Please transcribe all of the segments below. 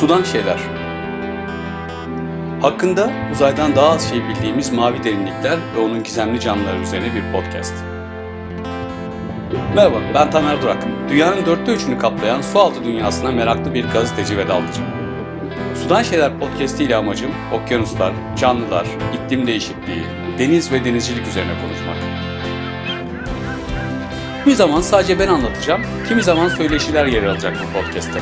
Sudan Şeyler Hakkında uzaydan daha az şey bildiğimiz mavi derinlikler ve onun gizemli canlıları üzerine bir podcast. Merhaba, ben Tamer Durak. Dünyanın dörtte üçünü kaplayan sualtı dünyasına meraklı bir gazeteci ve dalgıcı. Sudan Şeyler podcast ile amacım okyanuslar, canlılar, iklim değişikliği, deniz ve denizcilik üzerine konuşmak. Kimi zaman sadece ben anlatacağım, kimi zaman söyleşiler yer alacak bu podcast'te.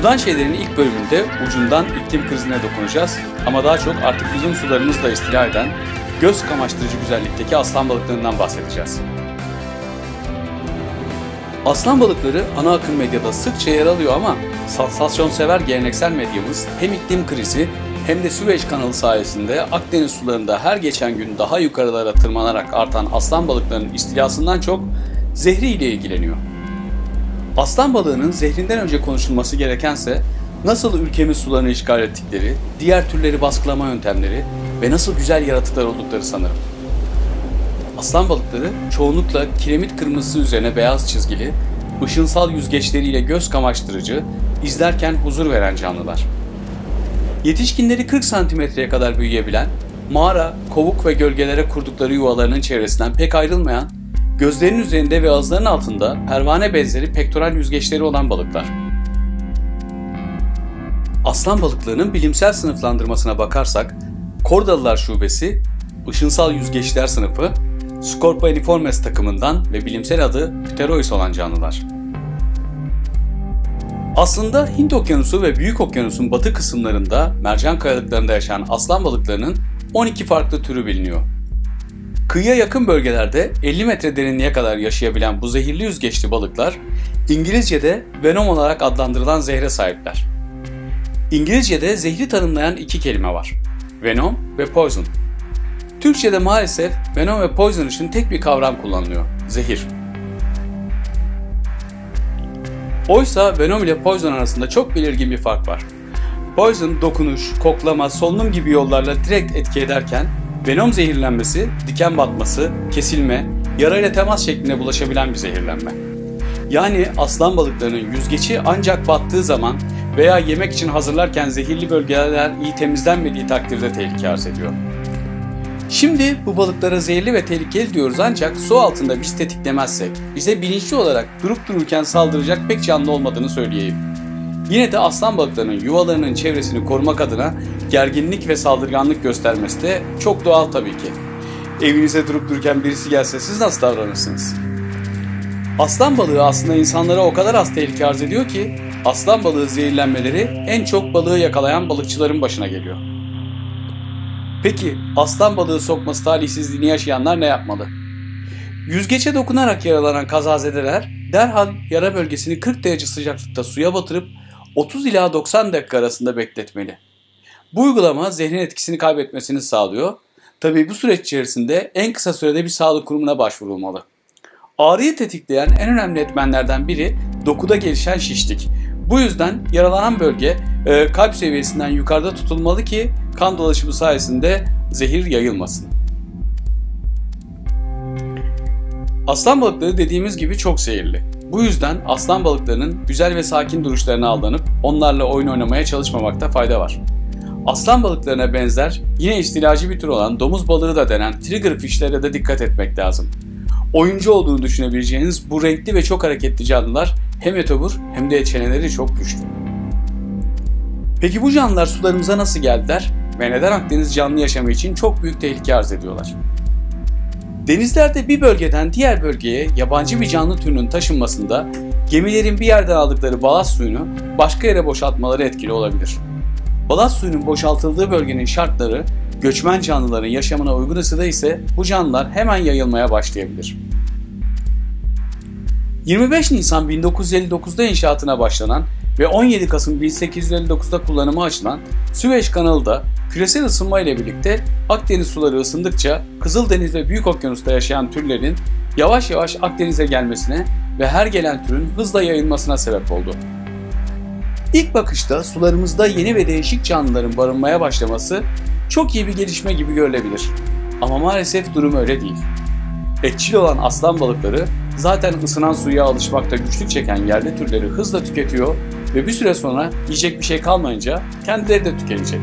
Sudan şeylerin ilk bölümünde ucundan iklim krizine dokunacağız ama daha çok artık bizim sularımızla istila eden göz kamaştırıcı güzellikteki aslan balıklarından bahsedeceğiz. Aslan balıkları ana akım medyada sıkça yer alıyor ama sansasyonsever geleneksel medyamız hem iklim krizi hem de Süveyş kanalı sayesinde Akdeniz sularında her geçen gün daha yukarılara tırmanarak artan aslan balıklarının istilasından çok zehri ile ilgileniyor. Aslan balığının zehrinden önce konuşulması gerekense nasıl ülkemiz sularını işgal ettikleri, diğer türleri baskılama yöntemleri ve nasıl güzel yaratıklar oldukları sanırım. Aslan balıkları çoğunlukla kiremit kırmızısı üzerine beyaz çizgili, ışınsal yüzgeçleriyle göz kamaştırıcı, izlerken huzur veren canlılar. Yetişkinleri 40 santimetreye kadar büyüyebilen, mağara, kovuk ve gölgelere kurdukları yuvalarının çevresinden pek ayrılmayan, gözlerinin üzerinde ve ağızlarının altında pervane benzeri pektoral yüzgeçleri olan balıklar. Aslan balıklarının bilimsel sınıflandırmasına bakarsak, Kordalılar şubesi, ışınsal yüzgeçler sınıfı, Scorpaeniformes takımından ve bilimsel adı Pterois olan canlılar. Aslında Hint Okyanusu ve Büyük Okyanus'un batı kısımlarında mercan kayalıklarında yaşayan aslan balıklarının 12 farklı türü biliniyor. Kıyıya yakın bölgelerde 50 metre derinliğe kadar yaşayabilen bu zehirli yüzgeçli balıklar İngilizce'de venom olarak adlandırılan zehre sahipler. İngilizce'de zehri tanımlayan iki kelime var. Venom ve poison. Türkçe'de maalesef venom ve poison için tek bir kavram kullanılıyor. Zehir. Oysa venom ile poison arasında çok belirgin bir fark var. Poison dokunuş, koklama, solunum gibi yollarla direkt etki ederken venom zehirlenmesi diken batması, kesilme, yara ile temas şeklinde bulaşabilen bir zehirlenme. Yani aslan balıklarının yüzgeci ancak battığı zaman veya yemek için hazırlarken zehirli bölgeler iyi temizlenmediği takdirde tehlike arz ediyor. Şimdi bu balıklara zehirli ve tehlikeli diyoruz ancak su altında biz tetiklemezsek bize bilinçli olarak durup dururken saldıracak pek canlı olmadığını söyleyeyim. Yine de aslan balıklarının yuvalarının çevresini korumak adına gerginlik ve saldırganlık göstermesi de çok doğal tabii ki. Evinize durup dururken birisi gelse siz nasıl davranırsınız? Aslan balığı aslında insanlara o kadar az tehlike arz ediyor ki aslan balığı zehirlenmeleri en çok balığı yakalayan balıkçıların başına geliyor. Peki aslan balığı sokması talihsizliğini yaşayanlar ne yapmalı? Yüzgeçe dokunarak yaralanan kazazedeler derhal yara bölgesini 40 derece sıcaklıkta suya batırıp 30 ila 90 dakika arasında bekletmeli. Bu uygulama zehrin etkisini kaybetmesini sağlıyor. Tabii bu süreç içerisinde en kısa sürede bir sağlık kurumuna başvurulmalı. Ağrıyı tetikleyen en önemli etmenlerden biri dokuda gelişen şişlik. Bu yüzden yaralanan bölge e, kalp seviyesinden yukarıda tutulmalı ki kan dolaşımı sayesinde zehir yayılmasın. Aslan balıkları dediğimiz gibi çok zehirli. Bu yüzden aslan balıklarının güzel ve sakin duruşlarına aldanıp onlarla oyun oynamaya çalışmamakta fayda var. Aslan balıklarına benzer yine istilacı bir tür olan domuz balığı da denen triggerfishlere de dikkat etmek lazım. Oyuncu olduğunu düşünebileceğiniz bu renkli ve çok hareketli canlılar hem etobur hem de çeneleri çok güçlü. Peki bu canlılar sularımıza nasıl geldiler ve neden Akdeniz canlı yaşamı için çok büyük tehlike arz ediyorlar? Denizlerde bir bölgeden diğer bölgeye yabancı bir canlı türünün taşınmasında gemilerin bir yerden aldıkları balast suyunu başka yere boşaltmaları etkili olabilir. Balast suyunun boşaltıldığı bölgenin şartları göçmen canlıların yaşamına uygun ısıda ise bu canlılar hemen yayılmaya başlayabilir. 25 Nisan 1959'da inşaatına başlanan ve 17 Kasım 1859'da kullanıma açılan Süveyş kanalı da küresel ısınma ile birlikte Akdeniz suları ısındıkça Kızıldeniz ve Büyük Okyanus'ta yaşayan türlerin yavaş yavaş Akdeniz'e gelmesine ve her gelen türün hızla yayılmasına sebep oldu. İlk bakışta sularımızda yeni ve değişik canlıların barınmaya başlaması çok iyi bir gelişme gibi görülebilir. Ama maalesef durum öyle değil. Etçil olan aslan balıkları zaten ısınan suya alışmakta güçlük çeken yerli türleri hızla tüketiyor ve bir süre sonra yiyecek bir şey kalmayınca kendileri de tükenecek.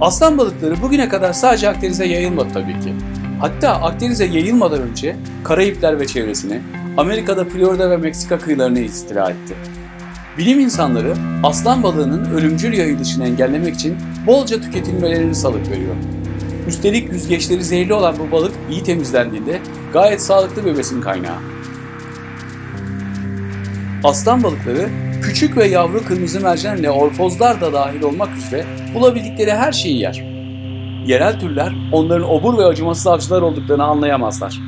Aslan balıkları bugüne kadar sadece Akdeniz'e yayılmadı tabii ki. Hatta Akdeniz'e yayılmadan önce Karayipler ve çevresini, Amerika'da Florida ve Meksika kıyılarını istila etti. Bilim insanları aslan balığının ölümcül yayılışını engellemek için bolca tüketilmelerini salık veriyor. Üstelik yüzgeçleri zehirli olan bu balık iyi temizlendiğinde gayet sağlıklı bir besin kaynağı. Aslan balıkları küçük ve yavru kırmızı mercanle orfozlar da dahil olmak üzere bulabildikleri her şeyi yer. Yerel türler onların obur ve acımasız avcılar olduklarını anlayamazlar.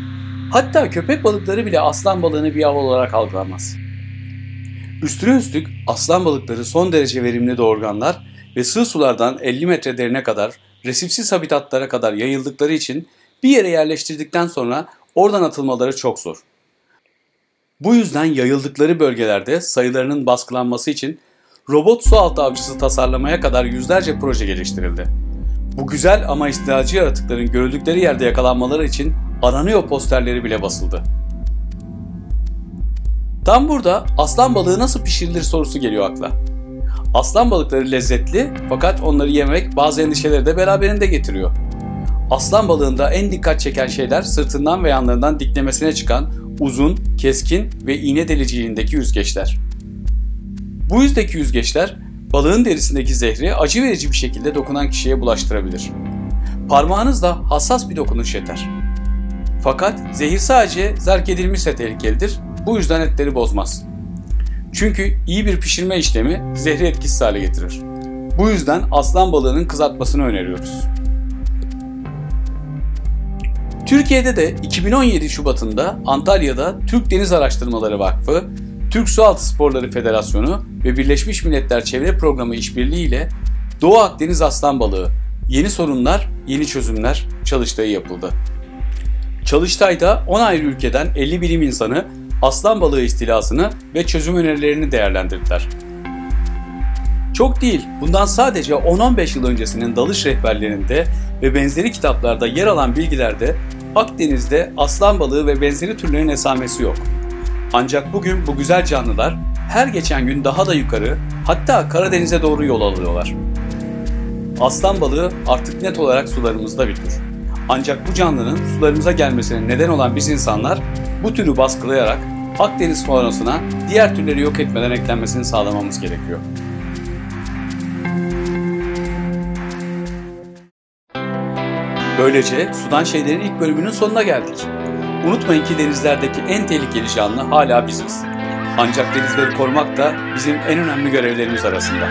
Hatta köpek balıkları bile aslan balığını bir av olarak algılamaz. Üstüne üstlük aslan balıkları son derece verimli doğurganlar ve sığ sulardan 50 metre derine kadar resifsiz habitatlara kadar yayıldıkları için bir yere yerleştirdikten sonra oradan atılmaları çok zor. Bu yüzden yayıldıkları bölgelerde sayılarının baskılanması için robot su altı avcısı tasarlamaya kadar yüzlerce proje geliştirildi. Bu güzel ama istilacı yaratıkların görüldükleri yerde yakalanmaları için aranıyor posterleri bile basıldı. Tam burada aslan balığı nasıl pişirilir sorusu geliyor akla. Aslan balıkları lezzetli fakat onları yemek bazı endişeleri de beraberinde getiriyor. Aslan balığında en dikkat çeken şeyler sırtından ve yanlarından diklemesine çıkan uzun, keskin ve iğne deliciliğindeki yüzgeçler. Bu yüzdeki yüzgeçler balığın derisindeki zehri acı verici bir şekilde dokunan kişiye bulaştırabilir. Parmağınızla hassas bir dokunuş yeter. Fakat zehir sadece zerk edilmişse tehlikelidir, bu yüzden etleri bozmaz. Çünkü iyi bir pişirme işlemi zehri etkisiz hale getirir. Bu yüzden aslan balığının kızartmasını öneriyoruz. Türkiye'de de 2017 Şubat'ında Antalya'da Türk Deniz Araştırmaları Vakfı, Türk Sualtı Sporları Federasyonu ve Birleşmiş Milletler Çevre Programı işbirliği ile Doğu Akdeniz aslan balığı, yeni sorunlar, yeni çözümler çalıştayı yapıldı. Çalıştay'da 10 ayrı ülkeden 50 bilim insanı aslan balığı istilasını ve çözüm önerilerini değerlendirdiler. Çok değil, bundan sadece 10-15 yıl öncesinin dalış rehberlerinde ve benzeri kitaplarda yer alan bilgilerde Akdeniz'de aslan balığı ve benzeri türlerin esamesi yok. Ancak bugün bu güzel canlılar her geçen gün daha da yukarı hatta Karadeniz'e doğru yol alıyorlar. Aslan balığı artık net olarak sularımızda bir tür. Ancak bu canlının sularımıza gelmesine neden olan biz insanlar bu türü baskılayarak Akdeniz faunasına diğer türleri yok etmeden eklenmesini sağlamamız gerekiyor. Böylece Sudan Şeylerin ilk bölümünün sonuna geldik. Unutmayın ki denizlerdeki en tehlikeli canlı hala biziz. Ancak denizleri korumak da bizim en önemli görevlerimiz arasında.